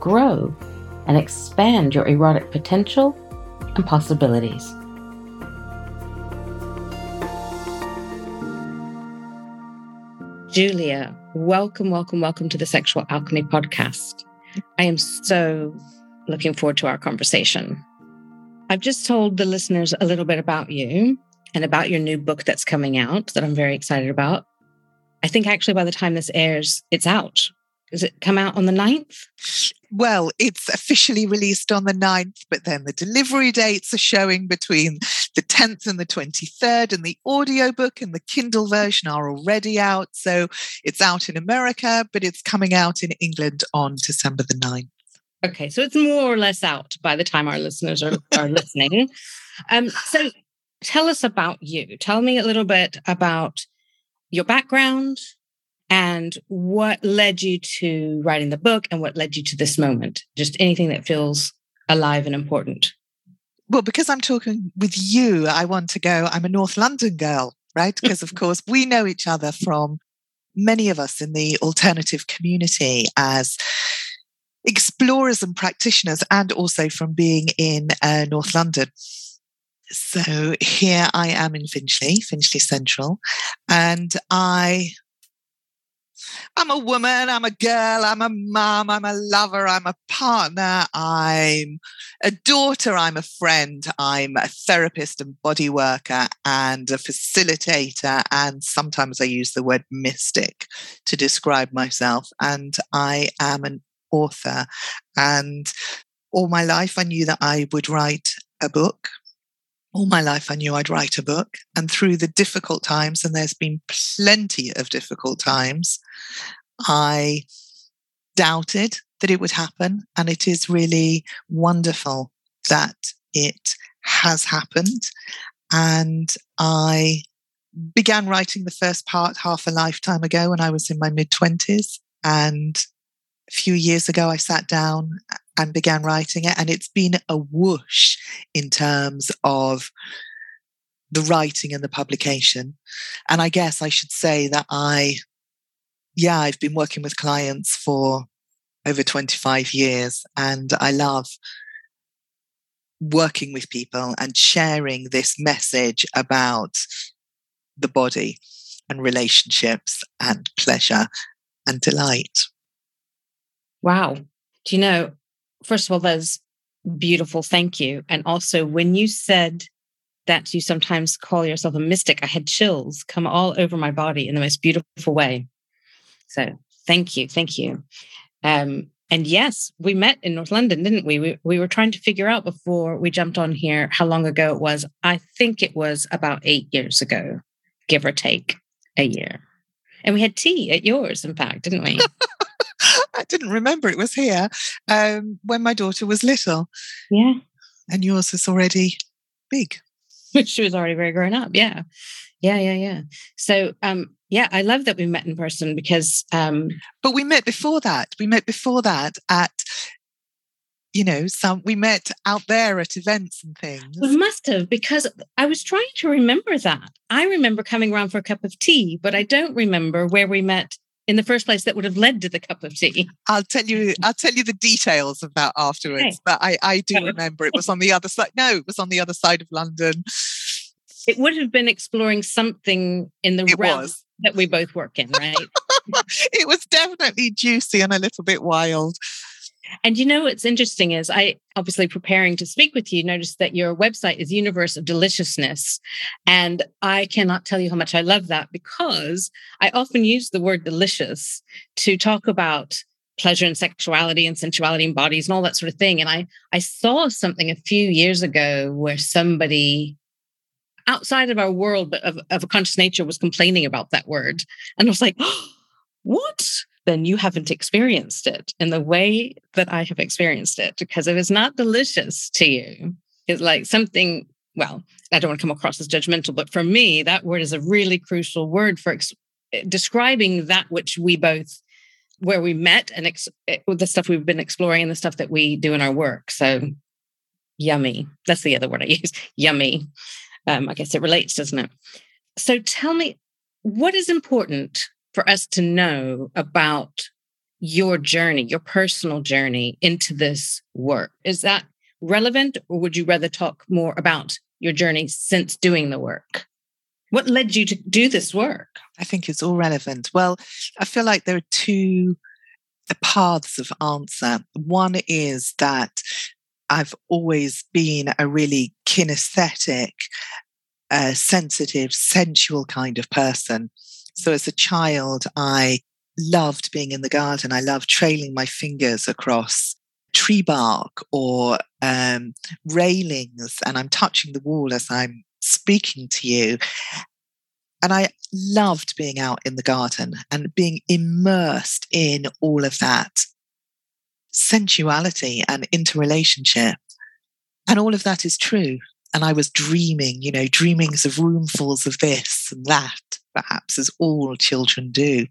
grow, and expand your erotic potential and possibilities. Julia, welcome, welcome, welcome to the Sexual Alchemy Podcast. I am so looking forward to our conversation. I've just told the listeners a little bit about you and about your new book that's coming out that I'm very excited about. I think actually by the time this airs, it's out. Does it come out on the 9th? Well, it's officially released on the 9th, but then the delivery dates are showing between the 10th and the 23rd, and the audiobook and the Kindle version are already out. So it's out in America, but it's coming out in England on December the 9th. Okay, so it's more or less out by the time our listeners are, are listening. Um, so tell us about you. Tell me a little bit about your background, and what led you to writing the book and what led you to this moment? Just anything that feels alive and important. Well, because I'm talking with you, I want to go, I'm a North London girl, right? Because, of course, we know each other from many of us in the alternative community as explorers and practitioners, and also from being in uh, North London. So here I am in Finchley, Finchley Central, and I I'm a woman, I'm a girl, I'm a mom, I'm a lover, I'm a partner, I'm a daughter, I'm a friend, I'm a therapist and body worker and a facilitator. And sometimes I use the word mystic to describe myself. And I am an author. And all my life, I knew that I would write a book all my life I knew I'd write a book. And through the difficult times, and there's been plenty of difficult times, I doubted that it would happen. And it is really wonderful that it has happened. And I began writing the first part half a lifetime ago when I was in my mid 20s. And a few years ago, I sat down and began writing it. And it's been a whoosh in terms of the writing and the publication. And I guess I should say that I, yeah, I've been working with clients for over 25 years and I love working with people and sharing this message about the body and relationships and pleasure and delight. Wow. Do you know, first of all, that's beautiful. Thank you. And also, when you said that you sometimes call yourself a mystic, I had chills come all over my body in the most beautiful way. So, thank you. Thank you. Um, and yes, we met in North London, didn't we? we? We were trying to figure out before we jumped on here how long ago it was. I think it was about eight years ago, give or take a year. And we had tea at yours, in fact, didn't we? I didn't remember it was here um, when my daughter was little. Yeah. And yours is already big. she was already very grown up. Yeah. Yeah. Yeah. Yeah. So, um, yeah, I love that we met in person because. Um, but we met before that. We met before that at you know, some we met out there at events and things. We must have because I was trying to remember that. I remember coming around for a cup of tea, but I don't remember where we met in the first place that would have led to the cup of tea. I'll tell you, I'll tell you the details of that afterwards. Okay. But I, I do remember it was on the other side. No, it was on the other side of London. It would have been exploring something in the it realm was. that we both work in, right? it was definitely juicy and a little bit wild. And you know what's interesting is I obviously preparing to speak with you noticed that your website is Universe of Deliciousness. And I cannot tell you how much I love that because I often use the word delicious to talk about pleasure and sexuality and sensuality and bodies and all that sort of thing. And I I saw something a few years ago where somebody outside of our world but of, of a conscious nature was complaining about that word. And I was like, oh, what? Then you haven't experienced it in the way that I have experienced it. Because if it's not delicious to you, it's like something, well, I don't want to come across as judgmental, but for me, that word is a really crucial word for ex- eh, describing that which we both, where we met and ex- eh, the stuff we've been exploring and the stuff that we do in our work. So yummy. That's the other word I use yummy. Um, I guess it relates, doesn't it? So tell me, what is important for us to know about your journey, your personal journey into this work? Is that relevant, or would you rather talk more about your journey since doing the work? What led you to do this work? I think it's all relevant. Well, I feel like there are two paths of answer. One is that I've always been a really kinesthetic, uh, sensitive, sensual kind of person. So as a child, I loved being in the garden. I loved trailing my fingers across tree bark or um, railings, and I'm touching the wall as I'm speaking to you. And I loved being out in the garden and being immersed in all of that sensuality and interrelationship. And all of that is true. And I was dreaming, you know, dreamings of roomfuls of this and that, perhaps as all children do.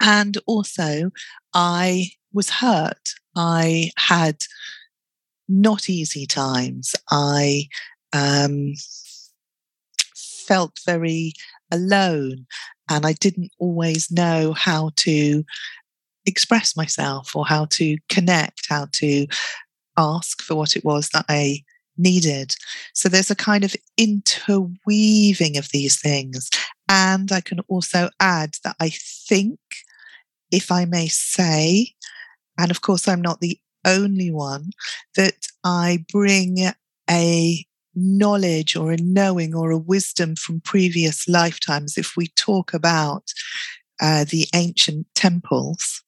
And also, I was hurt. I had not easy times. I um, felt very alone and I didn't always know how to express myself or how to connect, how to ask for what it was that I needed. So there's a kind of interweaving of these things. And I can also add that I think, if I may say, and of course I'm not the only one, that I bring a knowledge or a knowing or a wisdom from previous lifetimes. If we talk about uh, the ancient temples,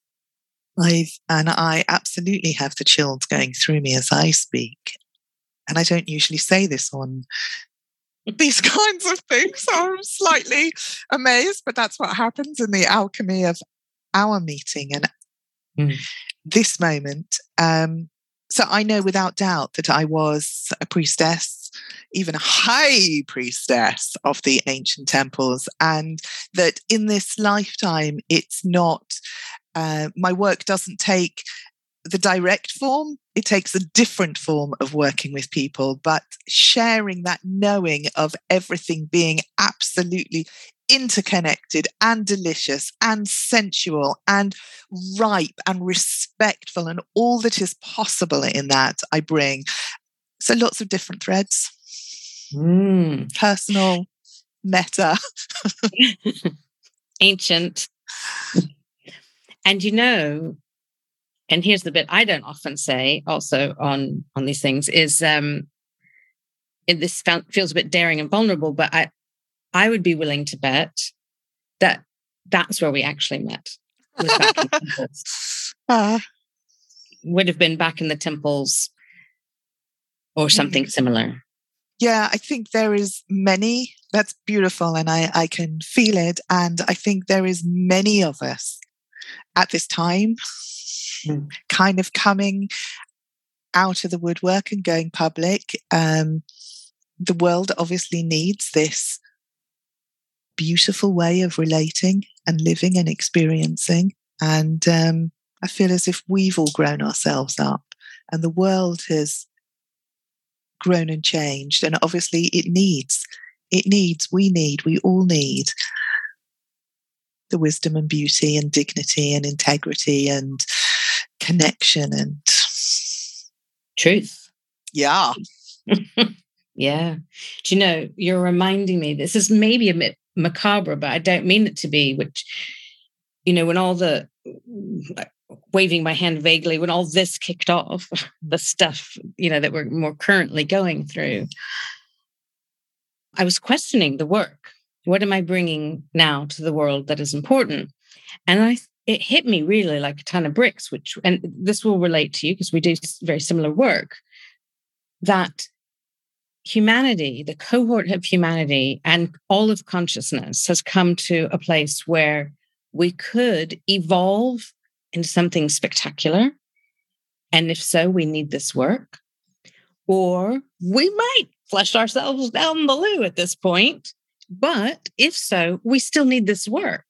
I've, and I absolutely have the chills going through me as I speak. And I don't usually say this on these kinds of things. So I'm slightly amazed, but that's what happens in the alchemy of our meeting and mm. this moment. Um, so I know without doubt that I was a priestess, even a high priestess of the ancient temples, and that in this lifetime, it's not uh, my work doesn't take the direct form, it takes a different form of working with people, but sharing that knowing of everything being absolutely interconnected and delicious and sensual and ripe and respectful and all that is possible in that I bring. So lots of different threads. Mm. Personal, meta, ancient, and you know, and here's the bit I don't often say also on on these things is um it, this feels a bit daring and vulnerable, but I I would be willing to bet that that's where we actually met. uh, would have been back in the temples or something mm. similar. Yeah, I think there is many. That's beautiful, and I I can feel it. And I think there is many of us at this time, mm. kind of coming out of the woodwork and going public. Um, the world obviously needs this beautiful way of relating and living and experiencing. And um, I feel as if we've all grown ourselves up and the world has grown and changed. And obviously, it needs, it needs, we need, we all need the wisdom and beauty and dignity and integrity and connection and truth. Yeah. yeah. Do you know, you're reminding me, this is maybe a bit macabre, but I don't mean it to be, which, you know, when all the waving my hand vaguely, when all this kicked off, the stuff, you know, that we're more currently going through, I was questioning the work what am I bringing now to the world that is important? And I, it hit me really like a ton of bricks, which, and this will relate to you because we do very similar work, that humanity, the cohort of humanity and all of consciousness has come to a place where we could evolve into something spectacular. And if so, we need this work. Or we might flush ourselves down the loo at this point. But if so, we still need this work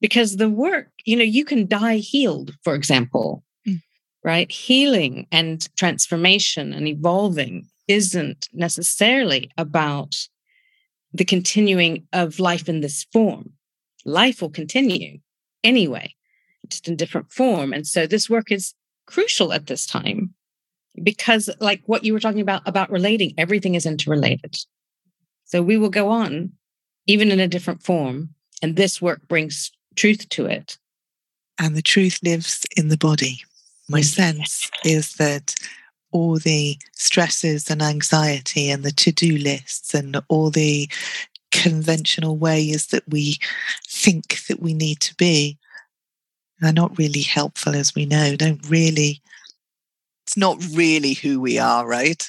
because the work, you know, you can die healed, for example, mm. right? Healing and transformation and evolving isn't necessarily about the continuing of life in this form. Life will continue anyway, just in different form. And so this work is crucial at this time because like what you were talking about about relating everything is interrelated so we will go on even in a different form and this work brings truth to it and the truth lives in the body my sense is that all the stresses and anxiety and the to-do lists and all the conventional ways that we think that we need to be are not really helpful as we know don't really it's not really who we are, right?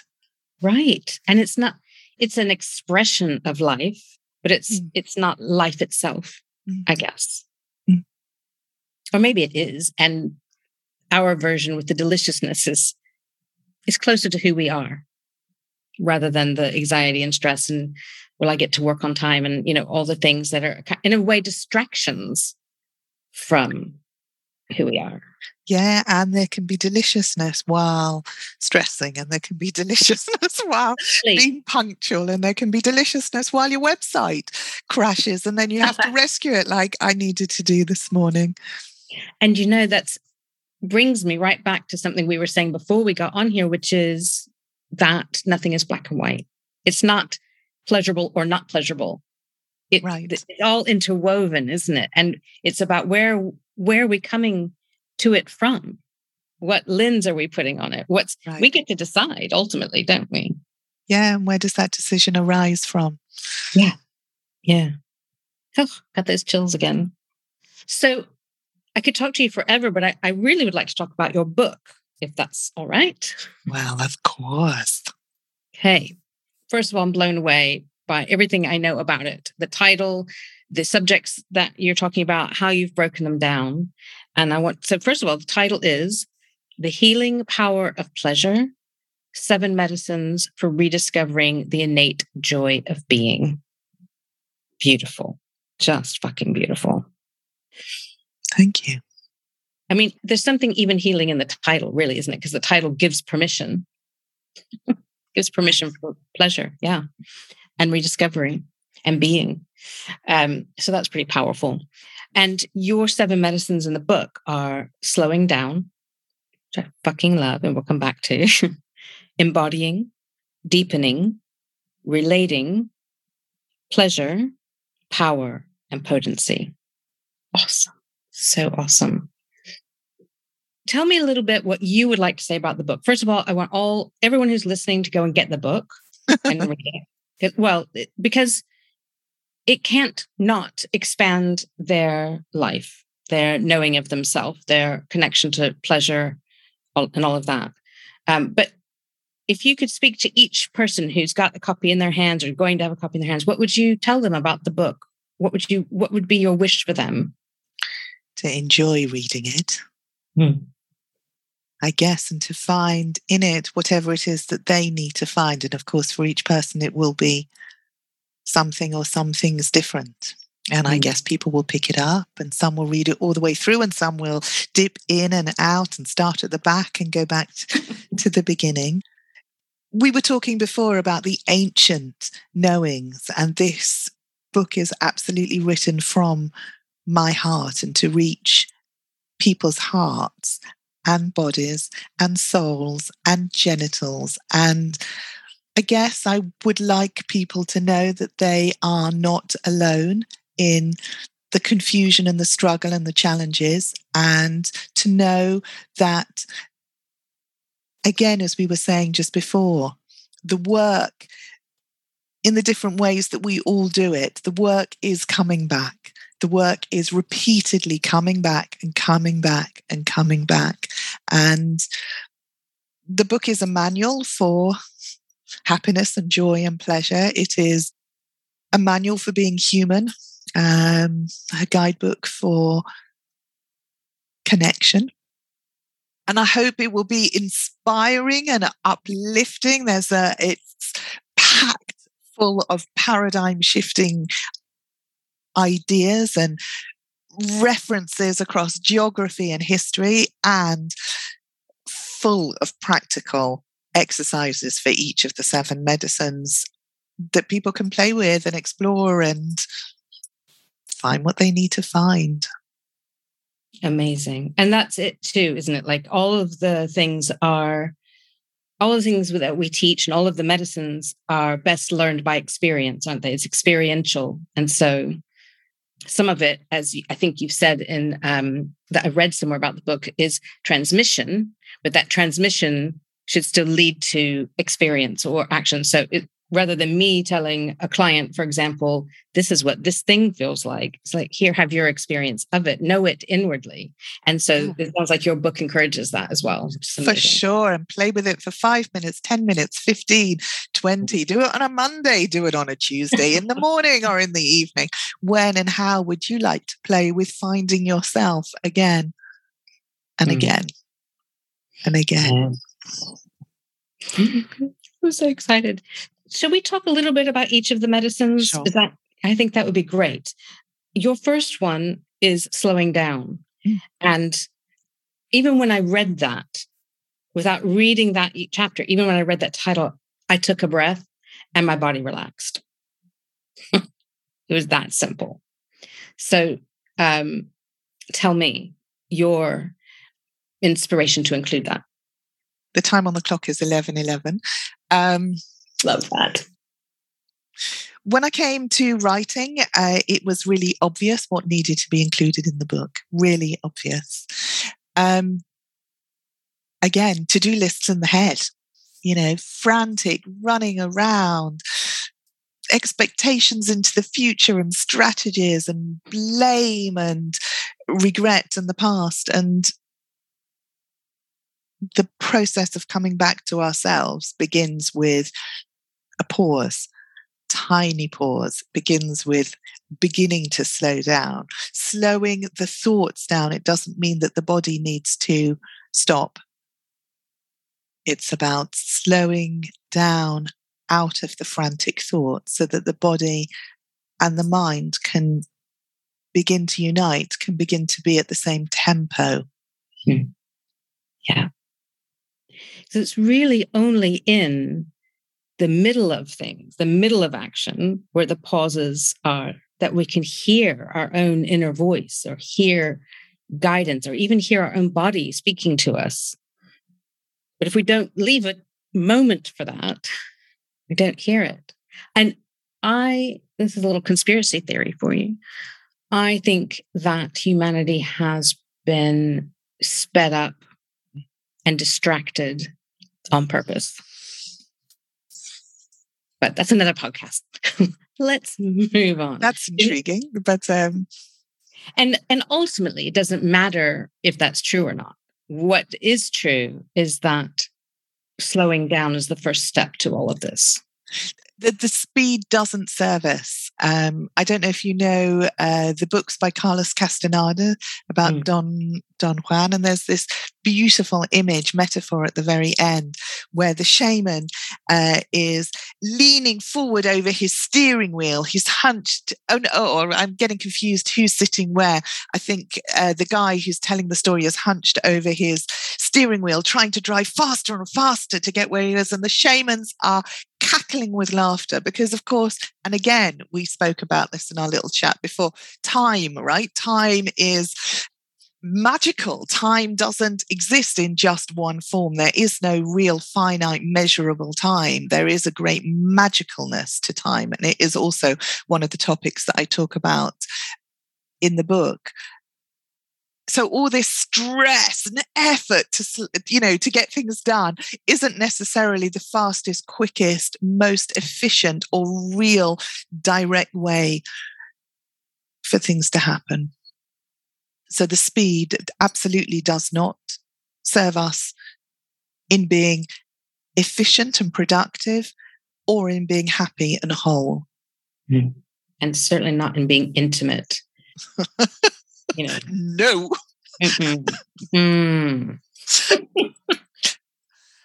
Right. And it's not, it's an expression of life, but it's mm. it's not life itself, mm. I guess. Or maybe it is. And our version with the deliciousness is is closer to who we are rather than the anxiety and stress and will I get to work on time and you know all the things that are in a way distractions from who we are. Yeah, and there can be deliciousness while stressing, and there can be deliciousness while being punctual, and there can be deliciousness while your website crashes, and then you have to rescue it, like I needed to do this morning. And you know, that's brings me right back to something we were saying before we got on here, which is that nothing is black and white. It's not pleasurable or not pleasurable. It, right. It's all interwoven, isn't it? And it's about where where are we coming to it from? What lens are we putting on it? What's right. we get to decide ultimately, don't we? Yeah. And where does that decision arise from? Yeah. Yeah. Oh, got those chills again. So I could talk to you forever, but I, I really would like to talk about your book, if that's all right. Well, of course. Okay. First of all, I'm blown away by everything I know about it. The title, the subjects that you're talking about, how you've broken them down. And I want, so first of all, the title is The Healing Power of Pleasure Seven Medicines for Rediscovering the Innate Joy of Being. Beautiful. Just fucking beautiful. Thank you. I mean, there's something even healing in the title, really, isn't it? Because the title gives permission, gives permission for pleasure. Yeah. And rediscovery and being. Um, so that's pretty powerful. And your seven medicines in the book are slowing down, which I fucking love, and we'll come back to, embodying, deepening, relating, pleasure, power, and potency. Awesome. So awesome. Tell me a little bit what you would like to say about the book. First of all, I want all everyone who's listening to go and get the book and read it. Well, because it can't not expand their life, their knowing of themselves, their connection to pleasure, and all of that. Um, but if you could speak to each person who's got a copy in their hands or going to have a copy in their hands, what would you tell them about the book? What would you? What would be your wish for them? To enjoy reading it. Hmm. I guess, and to find in it whatever it is that they need to find. And of course, for each person, it will be something or some things different. And I mm. guess people will pick it up and some will read it all the way through and some will dip in and out and start at the back and go back to the beginning. We were talking before about the ancient knowings, and this book is absolutely written from my heart and to reach people's hearts and bodies and souls and genitals and I guess I would like people to know that they are not alone in the confusion and the struggle and the challenges, and to know that, again, as we were saying just before, the work in the different ways that we all do it, the work is coming back. The work is repeatedly coming back and coming back and coming back. And the book is a manual for happiness and joy and pleasure. It is a manual for being human. um, a guidebook for connection. And I hope it will be inspiring and uplifting. There's a, it's packed full of paradigm shifting ideas and references across geography and history and full of practical exercises for each of the seven medicines that people can play with and explore and find what they need to find. Amazing. And that's it too, isn't it? Like all of the things are, all the things that we teach and all of the medicines are best learned by experience, aren't they? It's experiential. And so some of it, as I think you've said in um, that I read somewhere about the book, is transmission, but that transmission should still lead to experience or action. So it, rather than me telling a client, for example, this is what this thing feels like, it's like, here, have your experience of it, know it inwardly. And so yeah. it sounds like your book encourages that as well. For sure. And play with it for five minutes, 10 minutes, 15, 20. Do it on a Monday, do it on a Tuesday, in the morning or in the evening. When and how would you like to play with finding yourself again and mm. again and again? I'm so excited. Shall we talk a little bit about each of the medicines? Sure. Is that I think that would be great. Your first one is slowing down. Mm. And even when I read that, without reading that chapter, even when I read that title, I took a breath and my body relaxed. it was that simple. So um, tell me your inspiration to include that. The time on the clock is 11 11. Um, Love that. When I came to writing, uh, it was really obvious what needed to be included in the book. Really obvious. Um, again, to do lists in the head, you know, frantic, running around, expectations into the future and strategies and blame and regret and the past. And the process of coming back to ourselves begins with a pause, tiny pause, begins with beginning to slow down. Slowing the thoughts down, it doesn't mean that the body needs to stop. It's about slowing down out of the frantic thoughts so that the body and the mind can begin to unite, can begin to be at the same tempo. Hmm. Yeah. So it's really only in the middle of things, the middle of action, where the pauses are, that we can hear our own inner voice or hear guidance or even hear our own body speaking to us. But if we don't leave a moment for that, we don't hear it. And I, this is a little conspiracy theory for you. I think that humanity has been sped up and distracted on purpose but that's another podcast. Let's move on. That's intriguing, but um and and ultimately it doesn't matter if that's true or not. What is true is that slowing down is the first step to all of this the, the speed doesn't serve us. Um, I don't know if you know uh, the books by Carlos Castaneda about mm. Don Don Juan, and there's this beautiful image metaphor at the very end where the shaman uh, is leaning forward over his steering wheel. He's hunched. Oh no, or I'm getting confused. Who's sitting where? I think uh, the guy who's telling the story is hunched over his steering wheel, trying to drive faster and faster to get where he is, and the shamans are cackling with laughter because, of course, and again, we spoke about this in our little chat before time, right? Time is magical. Time doesn't exist in just one form. There is no real finite measurable time. There is a great magicalness to time. And it is also one of the topics that I talk about in the book so all this stress and effort to you know to get things done isn't necessarily the fastest quickest most efficient or real direct way for things to happen so the speed absolutely does not serve us in being efficient and productive or in being happy and whole mm. and certainly not in being intimate. you know. No. Mm.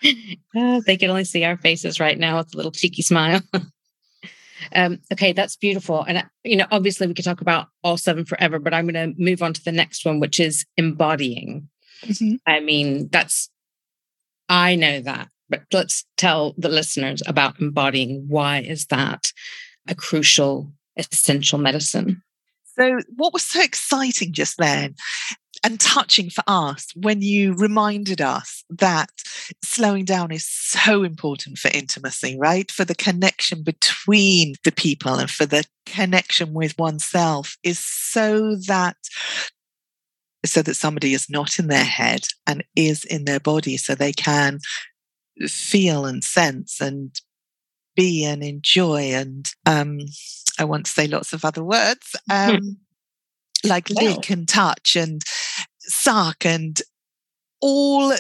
oh, they can only see our faces right now with a little cheeky smile. um, okay, that's beautiful. And, you know, obviously we could talk about all seven forever, but I'm going to move on to the next one, which is embodying. Mm-hmm. I mean, that's, I know that, but let's tell the listeners about embodying. Why is that a crucial, essential medicine? So, what was so exciting just then and touching for us when you reminded us that slowing down is so important for intimacy, right? For the connection between the people and for the connection with oneself is so that so that somebody is not in their head and is in their body so they can feel and sense and be and enjoy and um i want to say lots of other words um like lick and touch and suck and all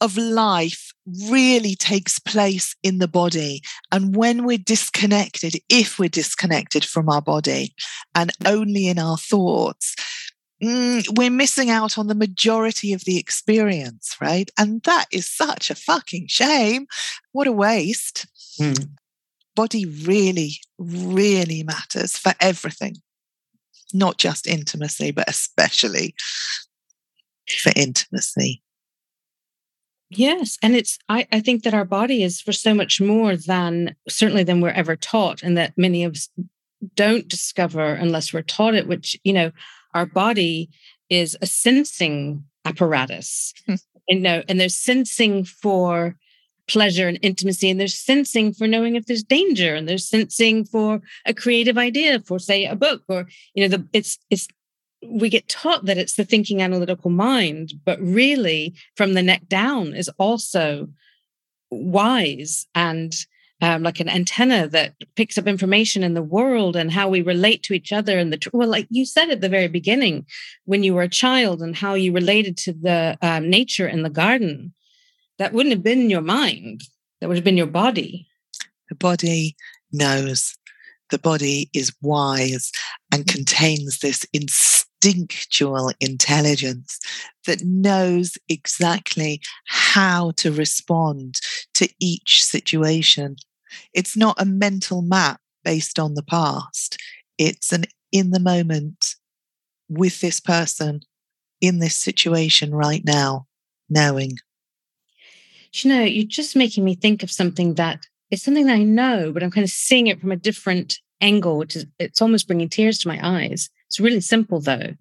of life really takes place in the body. And when we're disconnected, if we're disconnected from our body and only in our thoughts, mm, we're missing out on the majority of the experience, right? And that is such a fucking shame. What a waste. Mm. Body really, really matters for everything not just intimacy, but especially for intimacy. Yes. And it's, I, I think that our body is for so much more than certainly than we're ever taught, and that many of us don't discover unless we're taught it, which, you know, our body is a sensing apparatus. Hmm. you know, and there's sensing for pleasure and intimacy and there's sensing for knowing if there's danger and there's sensing for a creative idea for say a book or you know the it's it's we get taught that it's the thinking analytical mind but really from the neck down is also wise and um, like an antenna that picks up information in the world and how we relate to each other and the well like you said at the very beginning when you were a child and how you related to the um, nature in the garden that wouldn't have been your mind. That would have been your body. The body knows. The body is wise and contains this instinctual intelligence that knows exactly how to respond to each situation. It's not a mental map based on the past, it's an in the moment with this person in this situation right now, knowing you know, you're just making me think of something that is something that I know, but I'm kind of seeing it from a different angle, which is it's almost bringing tears to my eyes. It's really simple though.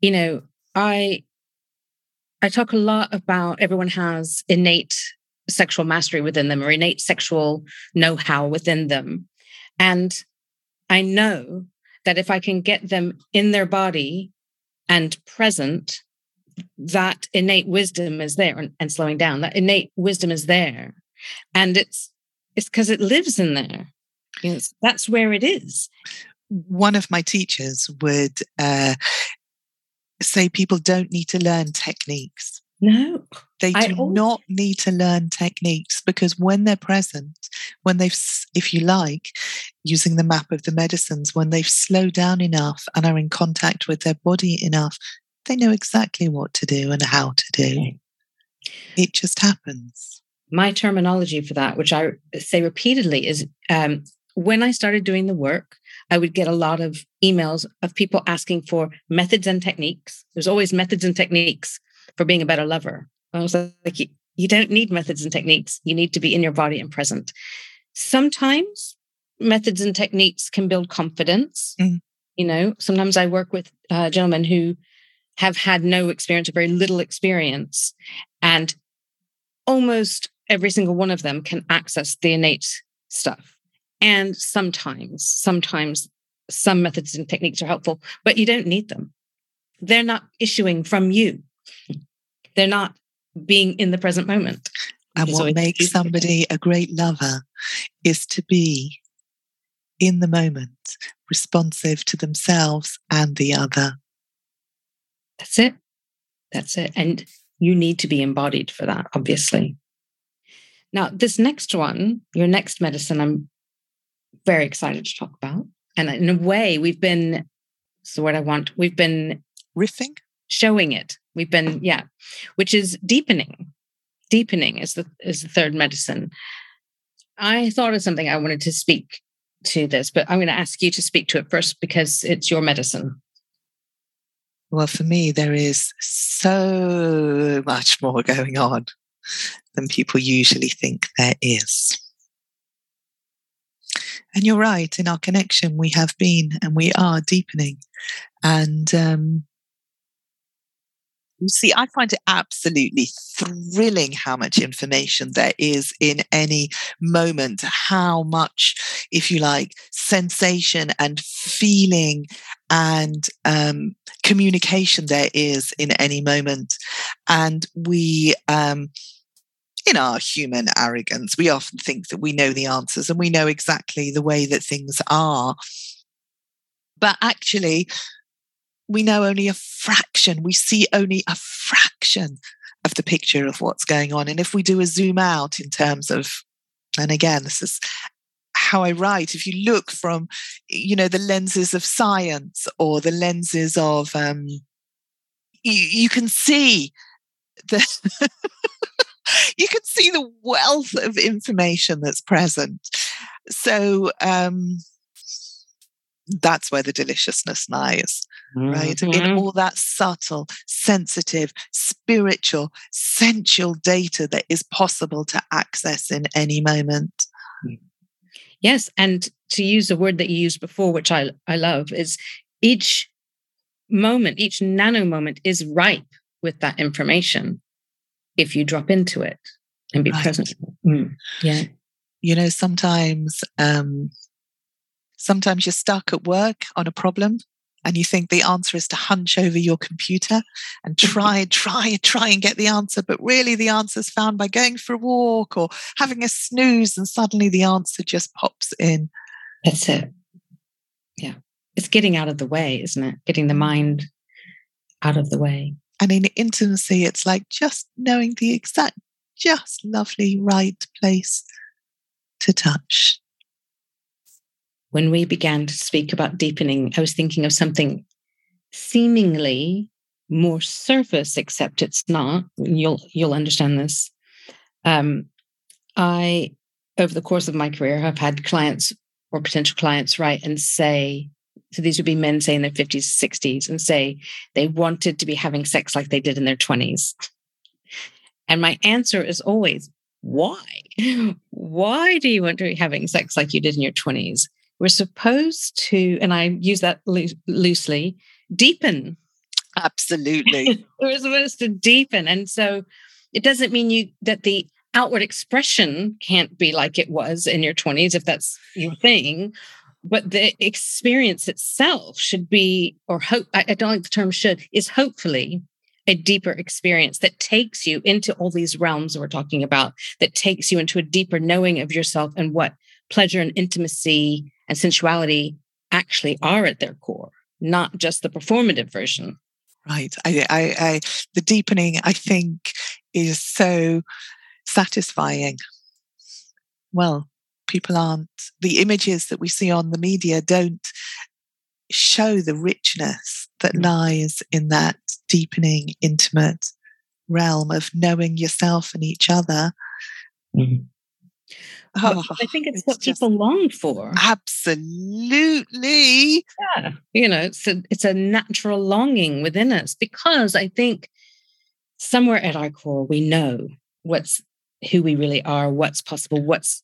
You know, I I talk a lot about everyone has innate sexual mastery within them or innate sexual know-how within them. And I know that if I can get them in their body and present that innate wisdom is there and, and slowing down. That innate wisdom is there. And it's it's because it lives in there. You know, that's where it is. One of my teachers would uh, say people don't need to learn techniques. No. They do always... not need to learn techniques because when they're present when they've if you like using the map of the medicines when they've slowed down enough and are in contact with their body enough they know exactly what to do and how to do. It just happens. My terminology for that, which I say repeatedly, is um, when I started doing the work, I would get a lot of emails of people asking for methods and techniques. There's always methods and techniques for being a better lover. I was like, you don't need methods and techniques. You need to be in your body and present. Sometimes methods and techniques can build confidence. Mm. You know, sometimes I work with uh, gentlemen who have had no experience or very little experience. And almost every single one of them can access the innate stuff. And sometimes, sometimes some methods and techniques are helpful, but you don't need them. They're not issuing from you. They're not being in the present moment. And what makes somebody a great lover is to be in the moment, responsive to themselves and the other. That's it. That's it. And you need to be embodied for that, obviously. Now, this next one, your next medicine, I'm very excited to talk about. And in a way, we've been, so what I want, we've been riffing, showing it. We've been, yeah, which is deepening. Deepening is the is the third medicine. I thought of something I wanted to speak to this, but I'm going to ask you to speak to it first because it's your medicine. Well, for me, there is so much more going on than people usually think there is. And you're right, in our connection, we have been and we are deepening. And um, you see, I find it absolutely thrilling how much information there is in any moment, how much, if you like, sensation and feeling and um, communication there is in any moment. And we, um, in our human arrogance, we often think that we know the answers and we know exactly the way that things are. But actually, we know only a fraction, we see only a fraction of the picture of what's going on. And if we do a zoom out in terms of, and again, this is how I write, if you look from, you know, the lenses of science or the lenses of, um, you, you can see the you can see the wealth of information that's present. So um, that's where the deliciousness lies, mm-hmm. right? In mm-hmm. all that subtle, sensitive, spiritual, sensual data that is possible to access in any moment. Yes. And to use a word that you used before, which I, I love, is each moment, each nano moment is ripe with that information if you drop into it and be right. present. Mm, yeah. You know, sometimes um, sometimes you're stuck at work on a problem and you think the answer is to hunch over your computer and try, try, try and get the answer. But really, the answer is found by going for a walk or having a snooze, and suddenly the answer just pops in. That's it. Yeah. It's getting out of the way, isn't it? Getting the mind out of the way. And in intimacy, it's like just knowing the exact, just lovely right place to touch. When we began to speak about deepening, I was thinking of something seemingly more surface, except it's not. You'll you'll understand this. Um, I, over the course of my career, have had clients or potential clients write and say, so these would be men, say in their 50s, 60s, and say they wanted to be having sex like they did in their 20s. And my answer is always, why? Why do you want to be having sex like you did in your 20s? We're supposed to, and I use that lo- loosely, deepen. Absolutely. We're supposed to deepen. And so it doesn't mean you that the outward expression can't be like it was in your 20s, if that's your thing, but the experience itself should be, or hope, I, I don't like the term should, is hopefully a deeper experience that takes you into all these realms we're talking about, that takes you into a deeper knowing of yourself and what pleasure and intimacy and sensuality actually are at their core, not just the performative version. Right. I, I, I the deepening, I think, is so satisfying. Well, people aren't, the images that we see on the media don't show the richness that mm. lies in that deepening, intimate realm of knowing yourself and each other. Mm-hmm. Oh, I think it's, it's what people long for. Absolutely. Yeah. You know, it's a it's a natural longing within us because I think somewhere at our core we know what's who we really are, what's possible, what's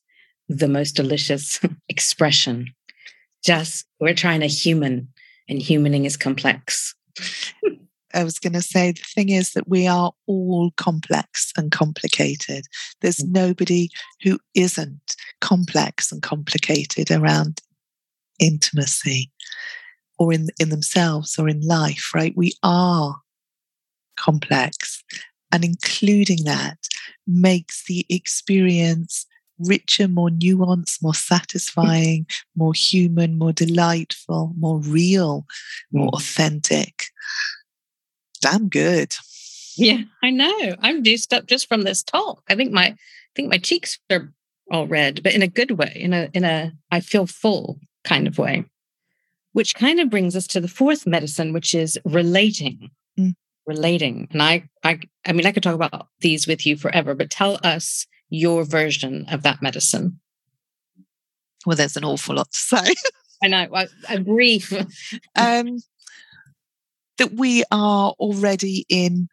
the most delicious expression. Just we're trying to human, and humaning is complex. I was going to say the thing is that we are all complex and complicated. There's mm. nobody who isn't complex and complicated around intimacy or in, in themselves or in life, right? We are complex. And including that makes the experience richer, more nuanced, more satisfying, more human, more delightful, more real, more mm. authentic. Damn good. Yeah, I know. I'm juiced up just from this talk. I think my I think my cheeks are all red, but in a good way, in a in a I feel full kind of way. which kind of brings us to the fourth medicine, which is relating. Mm. Relating. And I, I, I mean, I could talk about these with you forever, but tell us your version of that medicine. Well, there's an awful lot to say. I know. A, a brief. um, that we are already in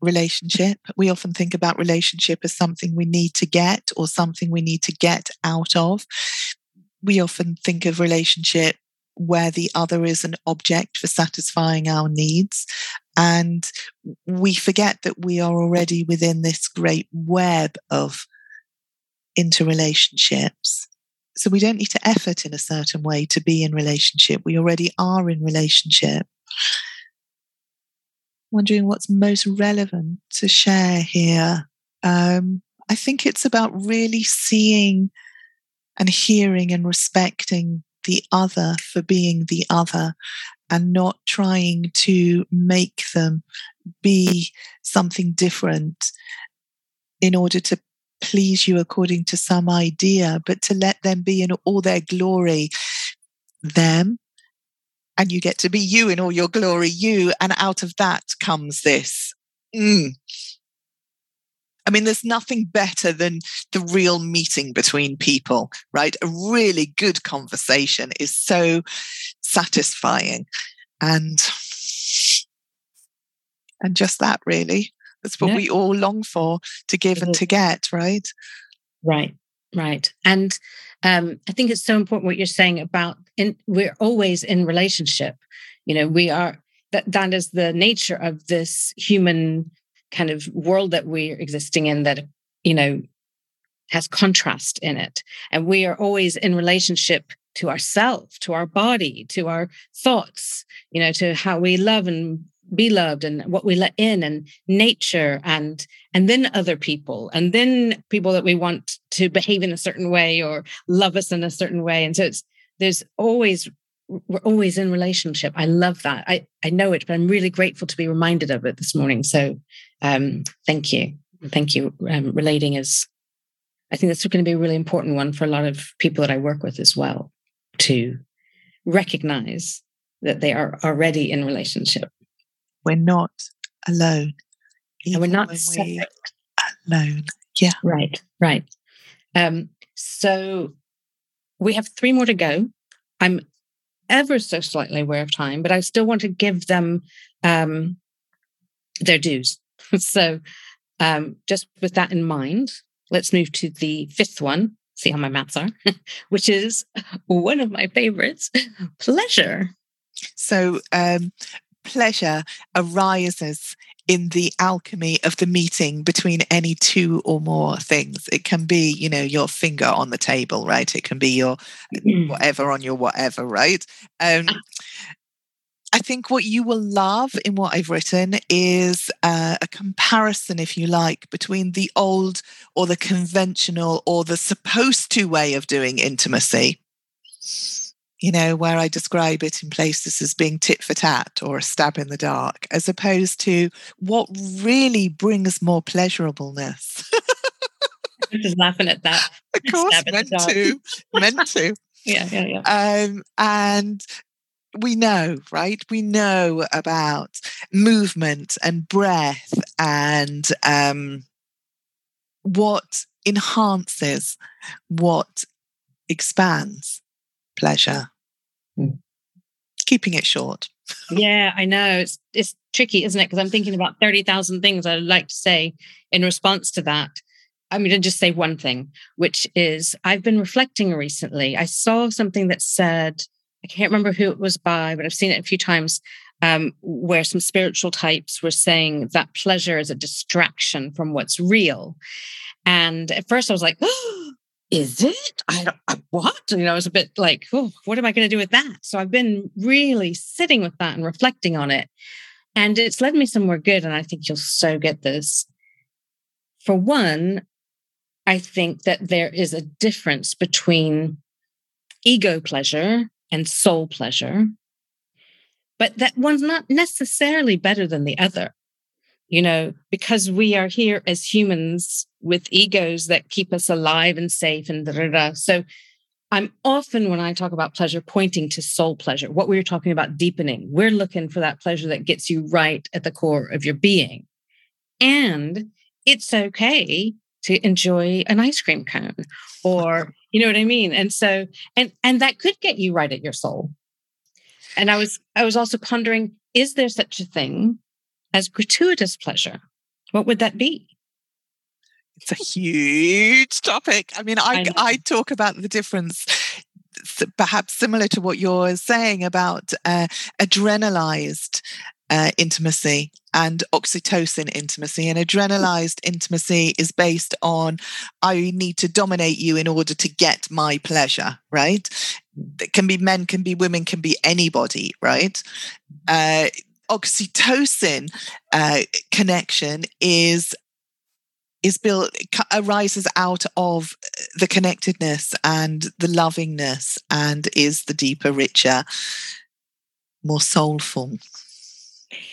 relationship. We often think about relationship as something we need to get or something we need to get out of. We often think of relationship where the other is an object for satisfying our needs. And we forget that we are already within this great web of interrelationships. So we don't need to effort in a certain way to be in relationship. We already are in relationship. Wondering what's most relevant to share here. Um, I think it's about really seeing and hearing and respecting the other for being the other and not trying to make them be something different in order to please you according to some idea, but to let them be in all their glory, them, and you get to be you in all your glory, you. And out of that comes this. Mm. I mean, there's nothing better than the real meeting between people, right? A really good conversation is so satisfying. And and just that really. That's what yeah. we all long for to give and to get, right? Right, right. And um, I think it's so important what you're saying about in, we're always in relationship. You know, we are that that is the nature of this human kind of world that we're existing in that you know has contrast in it and we are always in relationship to ourself to our body to our thoughts you know to how we love and be loved and what we let in and nature and and then other people and then people that we want to behave in a certain way or love us in a certain way. And so it's there's always we're always in relationship. I love that. I i know it but i'm really grateful to be reminded of it this morning. So um thank you. Thank you um, relating is i think that's going to be a really important one for a lot of people that i work with as well to recognize that they are already in relationship we're not alone. And we're not alone. Yeah. Right, right. Um, so we have three more to go. I'm ever so slightly aware of time, but I still want to give them um, their dues. so, um, just with that in mind, let's move to the fifth one. See how my maths are, which is one of my favorites pleasure. So, um, pleasure arises in the alchemy of the meeting between any two or more things. It can be, you know, your finger on the table, right? It can be your mm. whatever on your whatever, right? Um, ah. I think what you will love in what I've written is uh, a comparison, if you like, between the old or the conventional or the supposed to way of doing intimacy you know, where I describe it in places as being tit for tat or a stab in the dark, as opposed to what really brings more pleasurableness. I'm just laughing at that. Of course, meant to, meant to. yeah, yeah, yeah. Um, and we know, right? We know about movement and breath and um, what enhances, what expands pleasure. Mm. Keeping it short. yeah, I know. It's it's tricky, isn't it? Because I'm thinking about 30,000 things I'd like to say in response to that. I'm going to just say one thing, which is I've been reflecting recently. I saw something that said, I can't remember who it was by, but I've seen it a few times, um, where some spiritual types were saying that pleasure is a distraction from what's real. And at first I was like, oh, is it? I I, what? You know, I was a bit like, oh, what am I going to do with that? So I've been really sitting with that and reflecting on it. And it's led me somewhere good. And I think you'll so get this. For one, I think that there is a difference between ego pleasure and soul pleasure, but that one's not necessarily better than the other you know, because we are here as humans with egos that keep us alive and safe and da, da, da. So I'm often, when I talk about pleasure, pointing to soul pleasure, what we were talking about deepening. We're looking for that pleasure that gets you right at the core of your being. And it's okay to enjoy an ice cream cone or you know what i mean and so and and that could get you right at your soul and i was i was also pondering is there such a thing as gratuitous pleasure what would that be it's a huge topic i mean i i, I talk about the difference perhaps similar to what you're saying about uh, adrenalized uh, intimacy and oxytocin intimacy. And adrenalized intimacy is based on I need to dominate you in order to get my pleasure, right? It can be men, can be women, can be anybody, right? Uh, oxytocin uh, connection is is built arises out of uh, the connectedness and the lovingness and is the deeper richer more soulful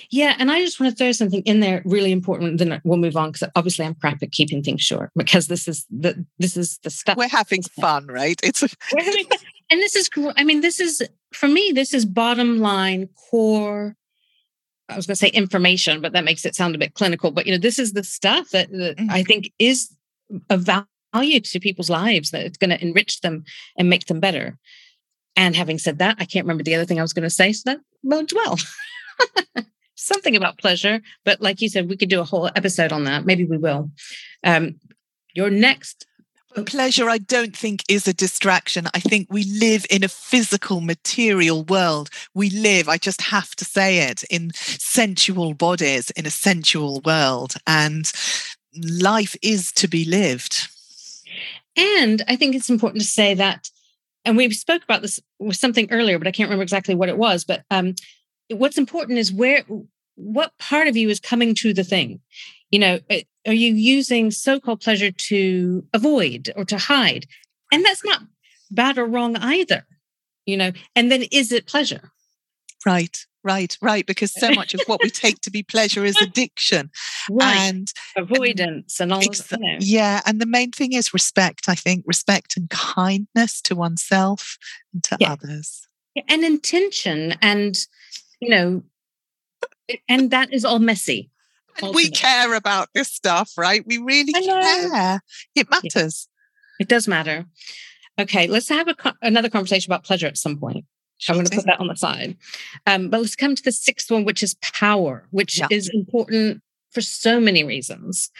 yeah, and I just want to throw something in there really important. Then we'll move on because obviously I'm crap at keeping things short because this is the this is the stuff we're having fun, right? It's and this is I mean this is for me this is bottom line core. I was going to say information, but that makes it sound a bit clinical. But you know, this is the stuff that, that mm-hmm. I think is of value to people's lives that it's going to enrich them and make them better. And having said that, I can't remember the other thing I was going to say, so that bodes well. something about pleasure, but like you said, we could do a whole episode on that. Maybe we will. Um, your next pleasure i don't think is a distraction. I think we live in a physical material world. We live i just have to say it in sensual bodies in a sensual world. And life is to be lived. And i think it's important to say that and we spoke about this with something earlier but i can't remember exactly what it was but um, what's important is where what part of you is coming to the thing you know eh, are you using so-called pleasure to avoid or to hide and that's not bad or wrong either you know and then is it pleasure right right right because so much of what we take to be pleasure is addiction right. and avoidance and, and all ex- you know. yeah and the main thing is respect i think respect and kindness to oneself and to yeah. others and intention and you know, and that is all messy. We care about this stuff, right? We really care. It matters. Yeah. It does matter. Okay, let's have a, another conversation about pleasure at some point. I'm going to put that on the side. Um, but let's come to the sixth one, which is power, which yeah. is important for so many reasons.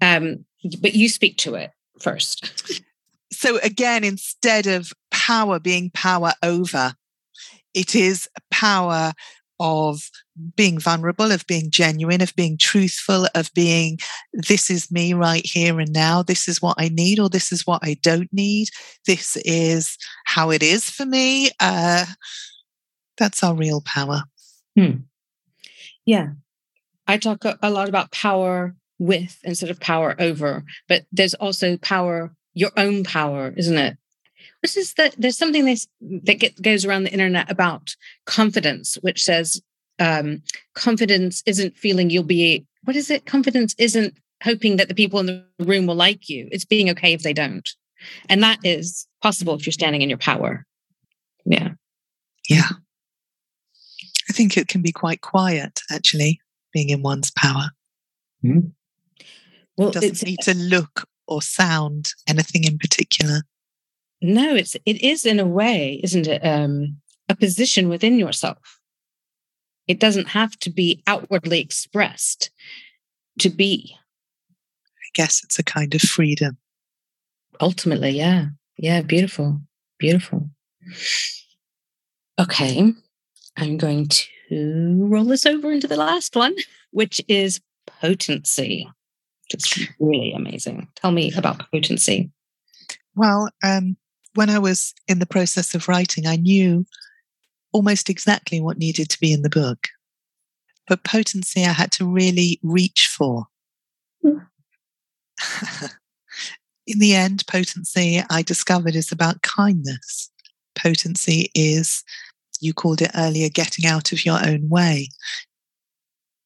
Um, but you speak to it first. So, again, instead of power being power over, it is power of being vulnerable, of being genuine, of being truthful, of being, this is me right here and now. This is what I need, or this is what I don't need. This is how it is for me. Uh, that's our real power. Hmm. Yeah. I talk a lot about power with instead of power over, but there's also power, your own power, isn't it? This is that there's something that that get, goes around the internet about confidence, which says um, confidence isn't feeling you'll be what is it? Confidence isn't hoping that the people in the room will like you. It's being okay if they don't, and that is possible if you're standing in your power. Yeah, yeah. I think it can be quite quiet, actually, being in one's power. Mm-hmm. Well, it doesn't need to look or sound anything in particular. No, it's it is in a way, isn't it? Um, a position within yourself. It doesn't have to be outwardly expressed to be. I guess it's a kind of freedom. Ultimately, yeah. Yeah, beautiful. Beautiful. Okay. I'm going to roll this over into the last one, which is potency. It's really amazing. Tell me about potency. Well, um, when I was in the process of writing, I knew almost exactly what needed to be in the book. But potency, I had to really reach for. Mm. in the end, potency, I discovered, is about kindness. Potency is, you called it earlier, getting out of your own way,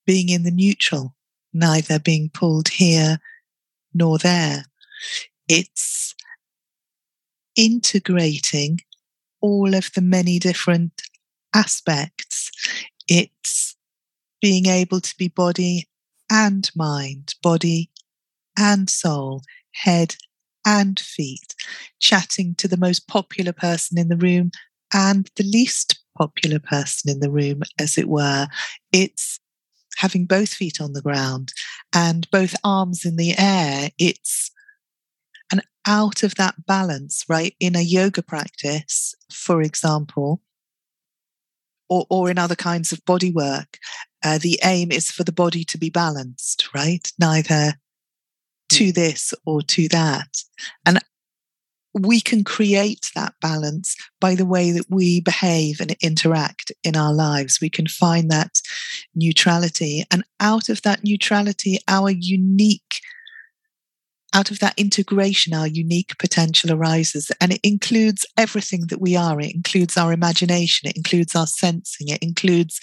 being in the neutral, neither being pulled here nor there. It's integrating all of the many different aspects. It's being able to be body and mind, body and soul, head and feet, chatting to the most popular person in the room and the least popular person in the room, as it were. It's having both feet on the ground and both arms in the air. It's and out of that balance, right? In a yoga practice, for example, or, or in other kinds of body work, uh, the aim is for the body to be balanced, right? Neither to hmm. this or to that. And we can create that balance by the way that we behave and interact in our lives. We can find that neutrality. And out of that neutrality, our unique, out of that integration, our unique potential arises. And it includes everything that we are. It includes our imagination, it includes our sensing, it includes,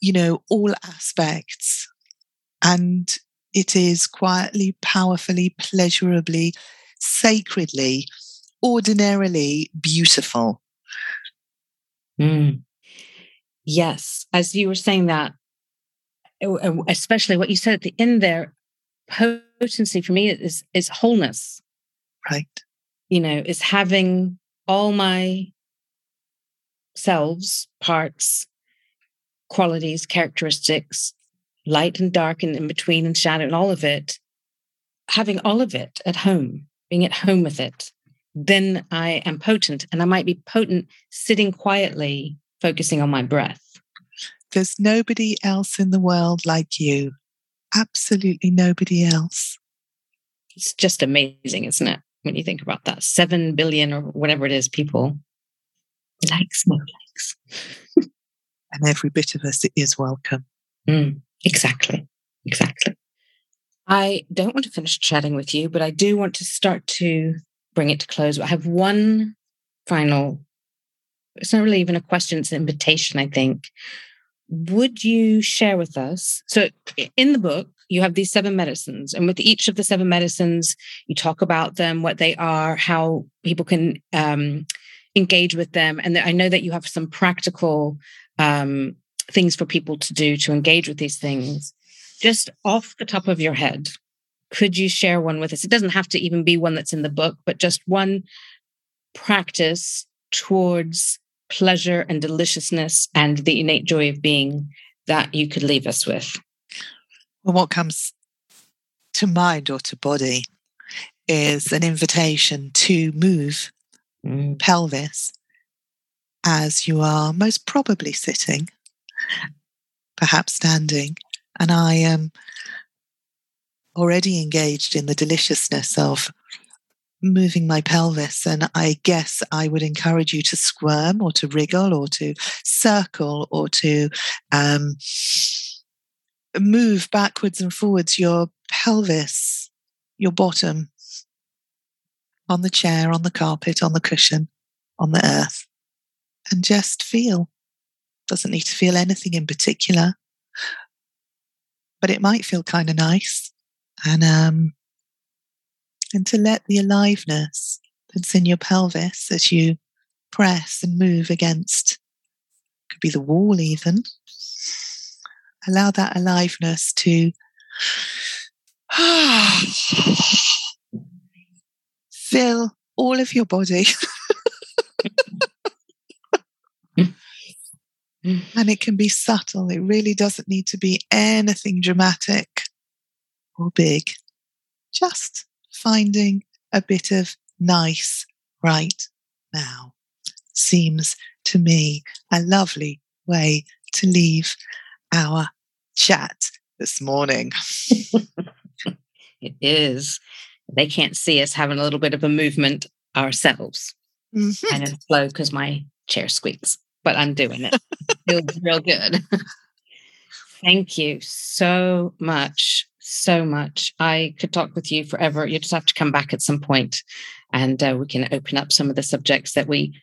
you know, all aspects. And it is quietly, powerfully, pleasurably, sacredly, ordinarily beautiful. Mm. Yes. As you were saying that, especially what you said at the end there, potency for me is is wholeness. Right. You know, is having all my selves, parts, qualities, characteristics, light and dark and in between and shadow and all of it, having all of it at home, being at home with it, then I am potent. And I might be potent sitting quietly, focusing on my breath. There's nobody else in the world like you. Absolutely nobody else. It's just amazing, isn't it? When you think about that, seven billion or whatever it is, people likes like snowflakes. and every bit of us is welcome. Mm. Exactly. Exactly. I don't want to finish chatting with you, but I do want to start to bring it to close. I have one final, it's not really even a question, it's an invitation, I think. Would you share with us? So, in the book, you have these seven medicines, and with each of the seven medicines, you talk about them, what they are, how people can um, engage with them. And I know that you have some practical um, things for people to do to engage with these things. Just off the top of your head, could you share one with us? It doesn't have to even be one that's in the book, but just one practice towards pleasure and deliciousness and the innate joy of being that you could leave us with. Well, what comes to mind or to body is an invitation to move mm. pelvis as you are most probably sitting perhaps standing. And I am already engaged in the deliciousness of moving my pelvis. And I guess I would encourage you to squirm or to wriggle or to circle or to um, move backwards and forwards your pelvis, your bottom on the chair, on the carpet, on the cushion, on the earth, and just feel doesn't need to feel anything in particular, but it might feel kind of nice. And, um, and to let the aliveness that's in your pelvis as you press and move against, could be the wall even, allow that aliveness to fill all of your body. And it can be subtle. It really doesn't need to be anything dramatic or big. Just finding a bit of nice right now seems to me a lovely way to leave our chat this morning. it is. They can't see us having a little bit of a movement ourselves. Mm-hmm. And it's slow because my chair squeaks but I'm doing it. Feels real good. Thank you so much. So much. I could talk with you forever. You just have to come back at some point and uh, we can open up some of the subjects that we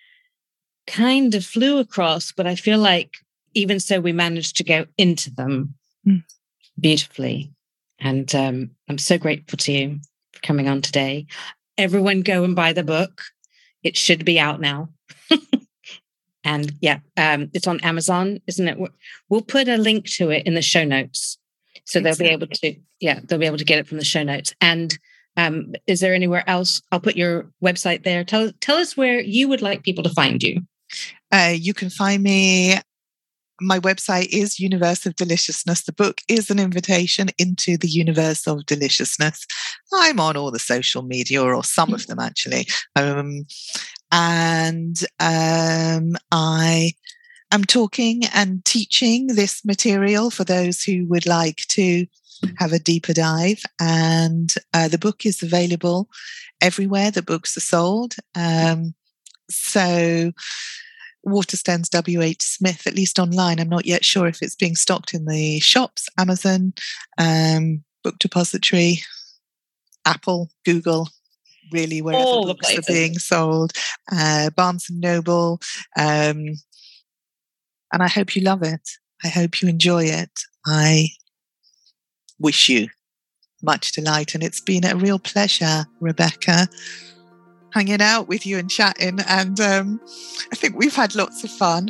kind of flew across, but I feel like even so, we managed to go into them mm. beautifully. And um, I'm so grateful to you for coming on today. Everyone go and buy the book It should be out now. and yeah, um, it's on Amazon, isn't it? We'll put a link to it in the show notes. So they'll be able to, yeah, they'll be able to get it from the show notes. And um, is there anywhere else? I'll put your website there. Tell tell us where you would like people to find you. Uh, you can find me. My website is Universe of Deliciousness. The book is an invitation into the universe of deliciousness. I'm on all the social media, or some of them actually. Um, and um, I am talking and teaching this material for those who would like to have a deeper dive. And uh, the book is available everywhere the books are sold. Um, so, Waterstones W.H. Smith, at least online. I'm not yet sure if it's being stocked in the shops, Amazon, um, Book Depository, Apple, Google, really wherever All books are being sold, uh, Barnes and Noble. Um, and I hope you love it. I hope you enjoy it. I wish you much delight. And it's been a real pleasure, Rebecca, hanging out with you and chatting. And um, I think we've had lots of fun.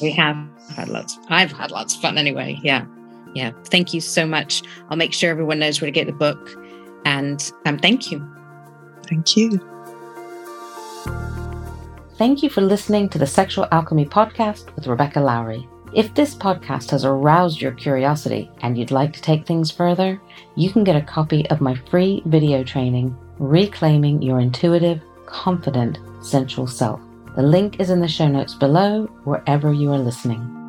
We have had lots. I've had lots of fun anyway. Yeah. Yeah. Thank you so much. I'll make sure everyone knows where to get the book. And um, thank you. Thank you. Thank you for listening to the Sexual Alchemy Podcast with Rebecca Lowrie. If this podcast has aroused your curiosity and you'd like to take things further, you can get a copy of my free video training, Reclaiming Your Intuitive, Confident, Sensual Self. The link is in the show notes below, wherever you are listening.